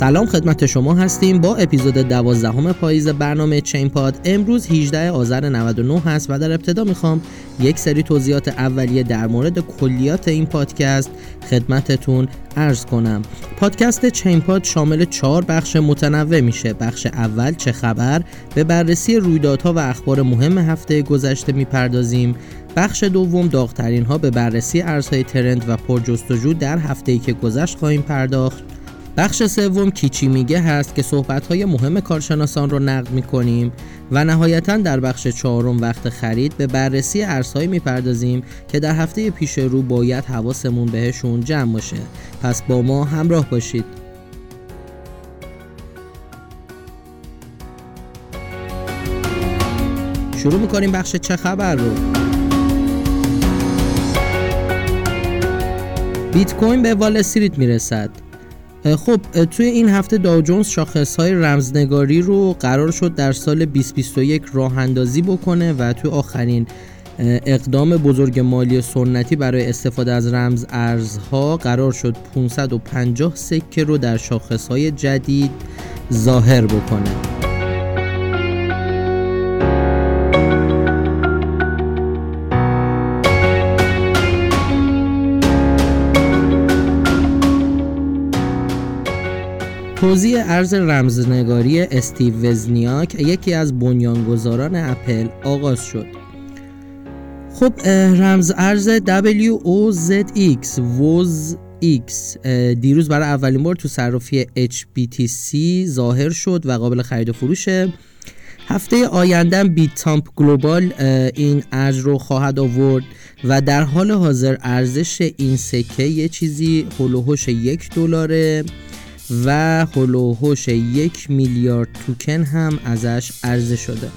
سلام خدمت شما هستیم با اپیزود دوازدهم پاییز برنامه چین پاد امروز 18 آذر 99 هست و در ابتدا می‌خوام یک سری توضیحات اولیه در مورد کلیات این پادکست خدمتتون ارز کنم. پادکست چین پاد شامل چهار بخش متنوع میشه. بخش اول چه خبر؟ به بررسی رویدادها و اخبار مهم هفته گذشته می‌پردازیم. بخش دوم داغترین ها به بررسی ارزهای ترند و پرجستجو در هفته ای که گذشت خواهیم پرداخت. بخش سوم کیچی میگه هست که صحبت‌های مهم کارشناسان رو نقد می‌کنیم و نهایتا در بخش چهارم وقت خرید به بررسی ارزهایی می‌پردازیم که در هفته پیش رو باید حواسمون بهشون جمع باشه. پس با ما همراه باشید. شروع می‌کنیم بخش چه خبر رو. بیت کوین به وال استریت می‌رسد. خب توی این هفته داو جونز شاخص های رمزنگاری رو قرار شد در سال 2021 راه اندازی بکنه و توی آخرین اقدام بزرگ مالی سنتی برای استفاده از رمز ارزها قرار شد 550 سکه رو در شاخص های جدید ظاهر بکنه. توزیع ارز رمزنگاری استیو وزنیاک یکی از بنیانگذاران اپل آغاز شد. خب رمز ارز WOZX ووز X دیروز برای اولین بار تو صرافی HBTC ظاهر شد و قابل خرید و فروشه هفته آینده Bithumb Global این ارز رو خواهد آورد و در حال حاضر ارزش این سکه یه چیزی حول و حوش یک دلاره. و هلوهوش یک میلیارد توکن هم ازش عرضه شده.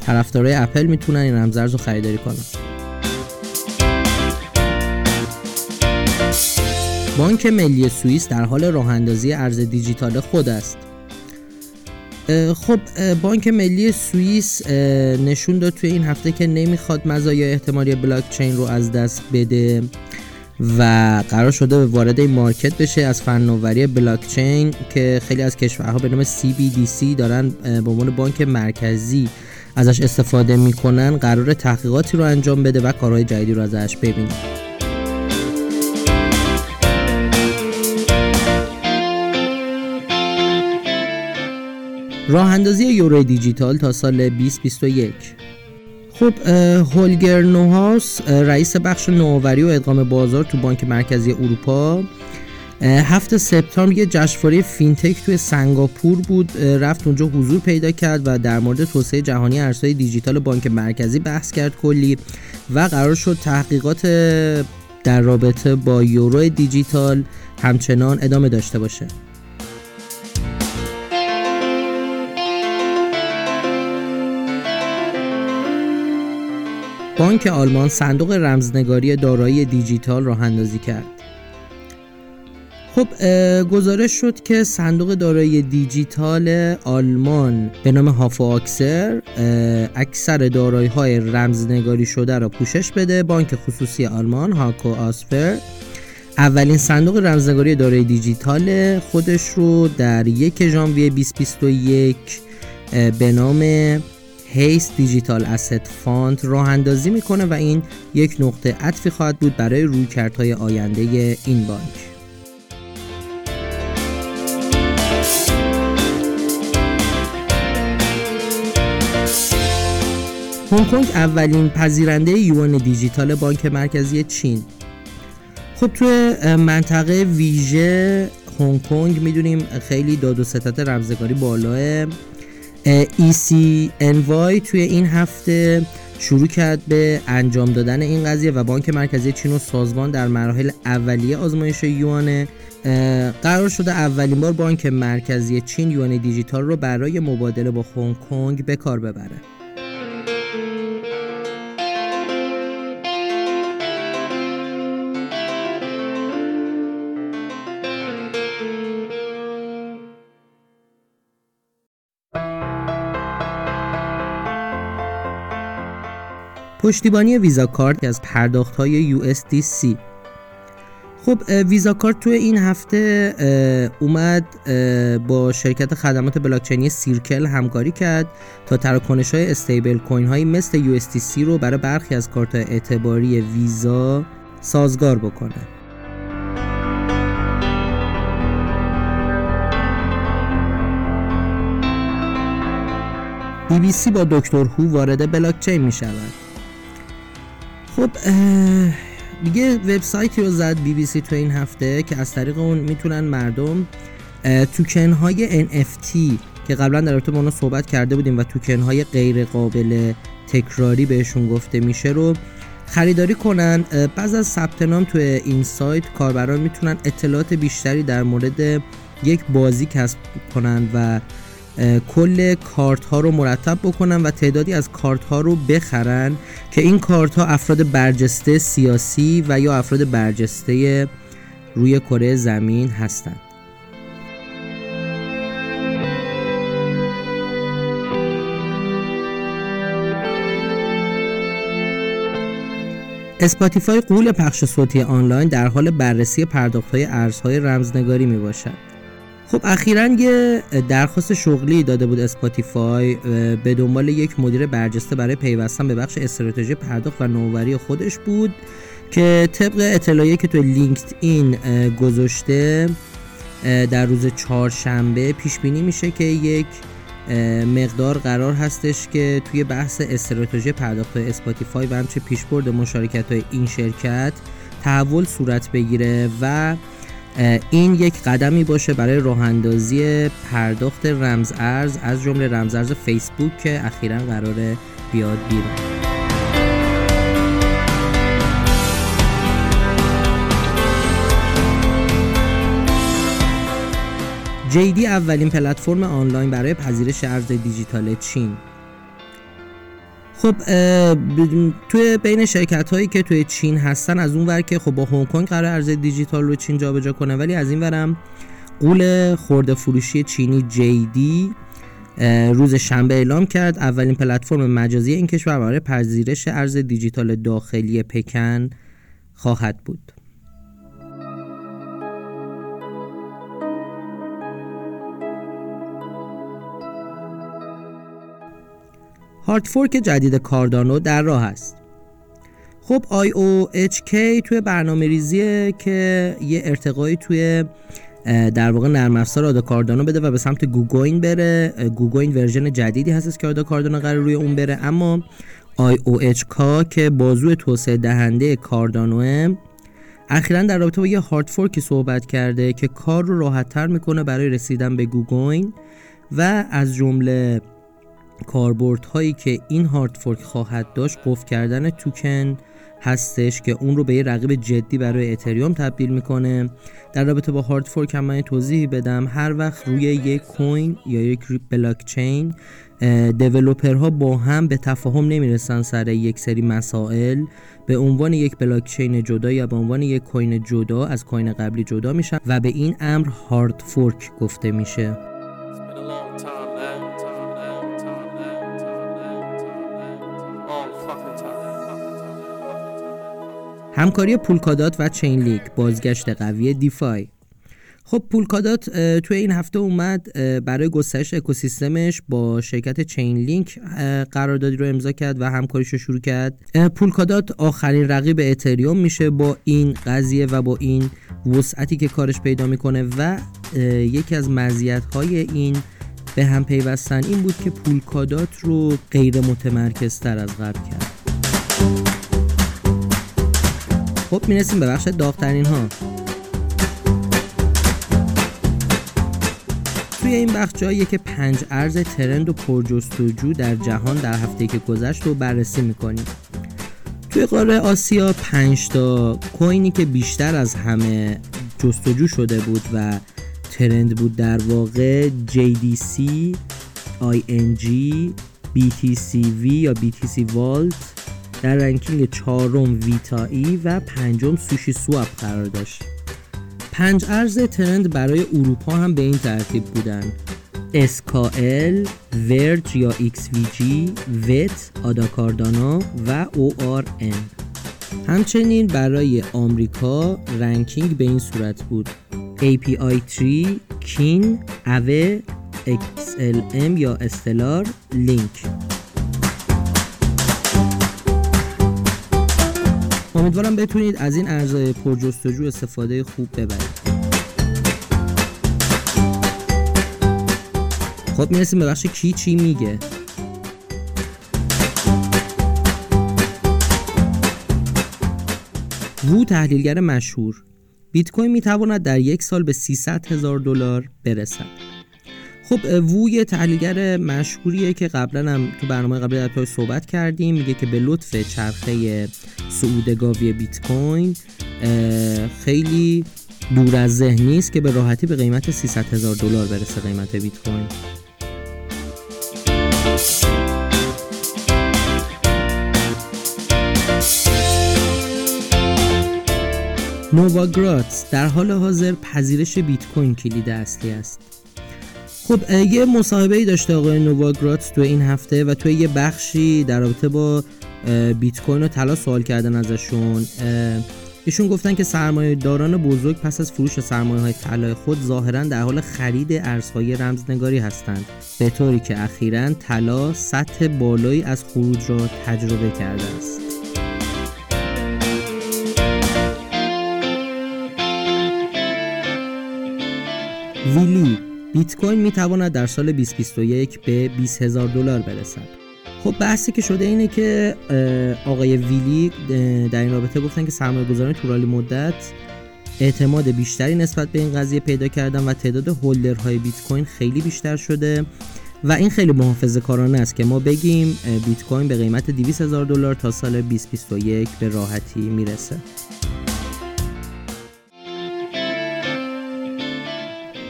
طرفدارای اپل می‌تونن این رمزارز رو خریداری کنن. بانک ملی سوئیس در حال راه اندازی ارز دیجیتال خود است. خب بانک ملی سوئیس نشون داد توی این هفته که نمی‌خواد مزایای احتمالی بلاک چین رو از دست بده. و قرار شده به وارد این مارکت بشه از فناوری بلاک چین که خیلی از کشورها به نام CBDC دارن به عنوان بانک مرکزی ازش استفاده می‌کنن قرار تحقیقاتی رو انجام بده و کارهای جدیدی رو ازش ببینیم راه اندازی یورو دیجیتال تا سال 2021 خب هولگر نوهاس رئیس بخش نوآوری و ادغام بازار تو بانک مرکزی اروپا. هفت سپتامبر یه جشنواره فینتک توی سنگاپور بود. رفت اونجا حضور پیدا کرد و در مورد توسعه جهانی ارزهای دیجیتال بانک مرکزی بحث کرد کلی و قرار شد تحقیقات در رابطه با یورو دیجیتال همچنان ادامه داشته باشه. بانک آلمان صندوق رمزنگاری دارایی دیجیتال راه اندازی کرد. خب گزارش شد که صندوق دارایی دیجیتال آلمان به نام هافو آکسر اکثر دارایی های رمزنگاری شده را پوشش بده بانک خصوصی آلمان هاکو آسفر اولین صندوق رمزنگاری دارایی دیجیتال خودش رو در یک ژانویه 2021 به نام هیس Digital Asset Fund راه اندازی می‌کنه و این یک نقطه عطفی خواهد بود برای رویکردهای آینده این بانک. هنگ کنگ اولین پذیرنده یوان دیجیتال بانک مرکزی چین. خب توی منطقه ویژه هنگ کنگ می‌دونیم خیلی داد و ستت رمزگاری بالاه ECNY توی این هفته شروع کرد به انجام دادن این قضیه و بانک مرکزی چین و سازمان در مراحل اولیه آزمایش یوان قرار شده اولین بار بانک مرکزی چین یوان دیجیتال رو برای مبادله با هنگ کنگ به کار ببره. پشتیبانی ویزا کارت از پرداخت های USDC خب ویزا کارت تو این هفته اومد با شرکت خدمات بلاکچینی سیرکل همکاری کرد تا تراکنش های استیبل کوین هایی مثل USDC رو برای برخی از کارت اعتباری ویزا سازگار بکنه. سی با دکتر هو وارد بلاکچین می شود خب دیگه وبسایتی رو زد بی بی سی تو این هفته که از طریق اون می‌تونن مردم توکن های NFT که قبلا در رابطه با اونا صحبت کرده بودیم و توکن های غیر قابل تکراری بهشون گفته میشه رو خریداری کنن. بعض از ثبت نام تو این سایت کاربران می‌تونن اطلاعات بیشتری در مورد یک بازی کسب کنن و کل کارت ها رو مرتب بکنن و تعدادی از کارت ها رو بخرن که این کارت ها افراد برجسته سیاسی و یا افراد برجسته روی کره زمین هستند اسپاتیفای قول پخش صوتی آنلاین در حال بررسی پرداخت های ارزهای رمزنگاری می باشد. خب اخیرا یه درخواست شغلی داده بود اسپاتیفای به دنبال یک مدیر برجسته برای پیوستن به بخش استراتژی پرداخت و نوآوری خودش بود که طبق اطلاعی که تو LinkedIn گذاشته در روز چهارشنبه پیش بینی میشه که یک مقدار قرار هستش که توی بحث استراتژی پرداخت اسپاتیفای و همچنین پیشبرد مشارکت های این شرکت تحول صورت بگیره و این یک قدمی باشه برای راه اندازی پرداخت رمز ارز از جمله رمز ارز فیسبوک که اخیرا قراره بیاد بیرون. JD اولین پلتفرم آنلاین برای پذیرش ارز دیجیتال چین. خب توی بین شرکت هایی که توی چین هستن از اون ور که خب با هنگ کنگ قرار ارز دیجیتال رو چین جابجا کنه ولی از این ورم قول خورده فروشی چینی جیدی روز شنبه اعلام کرد اولین پلتفرم مجازی این کشور برای پذیرش ارز دیجیتال داخلی پکن خواهد بود. hard fork جدید کاردانو در راه است. خب IOHK توی برنامه ریزیه که یه ارتقایی توی در واقع نرم افزار آدا کاردانو بده و به سمت Goguen بره. Goguen ورژن جدیدی هست که آدا کاردانو قرار روی اون بره. اما IOHK که بازو توسعه دهنده کاردانوه اخیرا در رابطه با یه hard fork ی صحبت کرده که کار رو راحت تر می‌کنه برای رسیدن به Goguen و از جمله کاربرد هایی که این hard fork خواهد داشت قفل کردن توکن هستش که اون رو به یه رقیب جدی برای اتریوم تبدیل می‌کنه. در رابطه با hard fork هم من توضیحی بدم. هر وقت روی یک coin یا یک بلاک چین ها با هم به تفاهم نمی‌رسن سر یک سری مسائل. به عنوان یک بلاک چین جدا یا به عنوان یک coin جدا از coin قبلی جدا میشن و به این امر hard fork گفته میشه. همکاری Polkadot و Chainlink بازگشت قوی DeFi. خب Polkadot توی این هفته اومد برای گسترش اکوسیستمش با شرکت Chainlink قراردادی رو امضا کرد و همکاریش رو شروع کرد. Polkadot آخرین رقیب اتریوم میشه با این قضیه و با این وسعتی که کارش پیدا می‌کنه و یکی از مزیت های این به هم پیوستن این بود که Polkadot رو غیر متمرکز تر از قبل کرد. خب می‌رسیم به بخش داغترین ها توی این بخش جاییه که پنج ارز ترند و پرجستجو در جهان در هفته که گذشت رو بررسی می‌کنیم. توی قاره آسیا پنج تا کوینی که بیشتر از همه جستجو شده بود و ترند بود در واقع JDC ING BTCV یا BTC والت در رنکینگ چهارم ویتایی و پنجم سوشی سواب قرار داشت. پنج ارز ترند برای اروپا هم به این ترتیب بودن SKL، ورج یا XVG، ویت، آداکاردانا و ORN همچنین برای آمریکا رنکینگ به این صورت بود. API 3, کین، اوه، XLM یا استلار، لینک. امیدوارم بتونید از این ارزهای پرجستجو استفاده خوب ببرید. خب می‌رسیم به بخش کی چی میگه. وو تحلیلگر مشهور. بیت کوین می‌تواند در یک سال به 300 هزار دلار برسد. خب وو یه تحلیلگر مشهوریه که قبلا هم تو برنامه قبلی در صحبت کردیم. میگه که به لطف چرخه سعودگاوی بیت کوین خیلی دور از ذهن نیست که به راحتی به قیمت 300 هزار دلار برسه قیمت بیت کوین. نوواگراتس در حال حاضر پذیرش بیت کوین کلید اصلی است. خب یه مصاحبه ای داشته آقای نوواگراتس تو این هفته و تو یه بخشی در رابطه با بیت کوین و طلا سوال کردن ازشون. ایشون گفتن که سرمایه داران بزرگ پس از فروش سرمایه های طلای خود ظاهرا در حال خرید ارزهای رمزنگاری هستند. به طوری که اخیرا طلا سطح بالایی از خروج را تجربه کرده است. ویلی بیت کوین می تواند در سال 2021 به 20 هزار دلار برسد. خب بحثی که شده اینه که آقای ویلی در این رابطه گفتن که سرمایه گذاران طولانی مدت اعتماد بیشتری نسبت به این قضیه پیدا کردن و تعداد هولدرهای بیت کوین خیلی بیشتر شده و این خیلی محافظه کارانه است که ما بگیم بیت کوین به قیمت 200 هزار دلار تا سال 2021 به راحتی می‌رسه.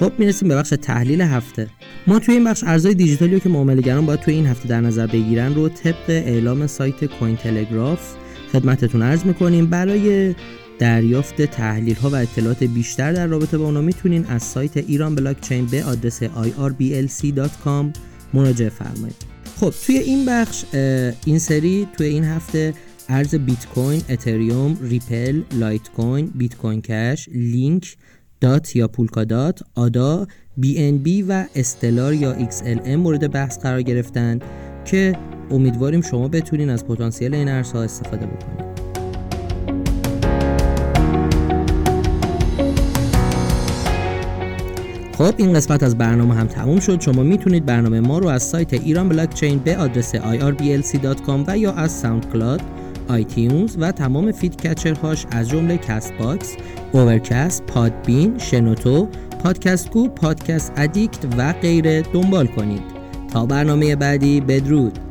خب می‌رسیم به بخش تحلیل هفته. ما توی این بخش ارزهای دیجیتالی که معامله‌گران باید توی این هفته در نظر بگیرن رو طبق اعلام سایت Cointelegraph خدمتتون عرض می‌کنیم. برای دریافت تحلیل ها و اطلاعات بیشتر در رابطه با اونا می‌تونین از سایت ایران بلاکچین به آدرس irblc.com مراجعه فرمایید. خب توی این بخش این سری توی این هفته ارز بیت کوین، اتریوم، ریپل، لایت کوین، بیت کوین کش، لینک دات یا Polkadot، آدا، بی و استلار یا XLM مورد بحث قرار گرفتن که امیدواریم شما بتونین از پتانسیل این ارزها استفاده بکنید. خب این قسمت از برنامه هم تموم شد شما می‌تونید برنامه ما رو از سایت ایران بلاکچین به آدرس irblc.com و یا از SoundCloud iTunes و تمام feed catcher هاش از جمله Castbox، Overcast، Podbean، شنوتو، پادکست کو، Podcast Addict و غیره دنبال کنید. تا برنامه بعدی بدرود.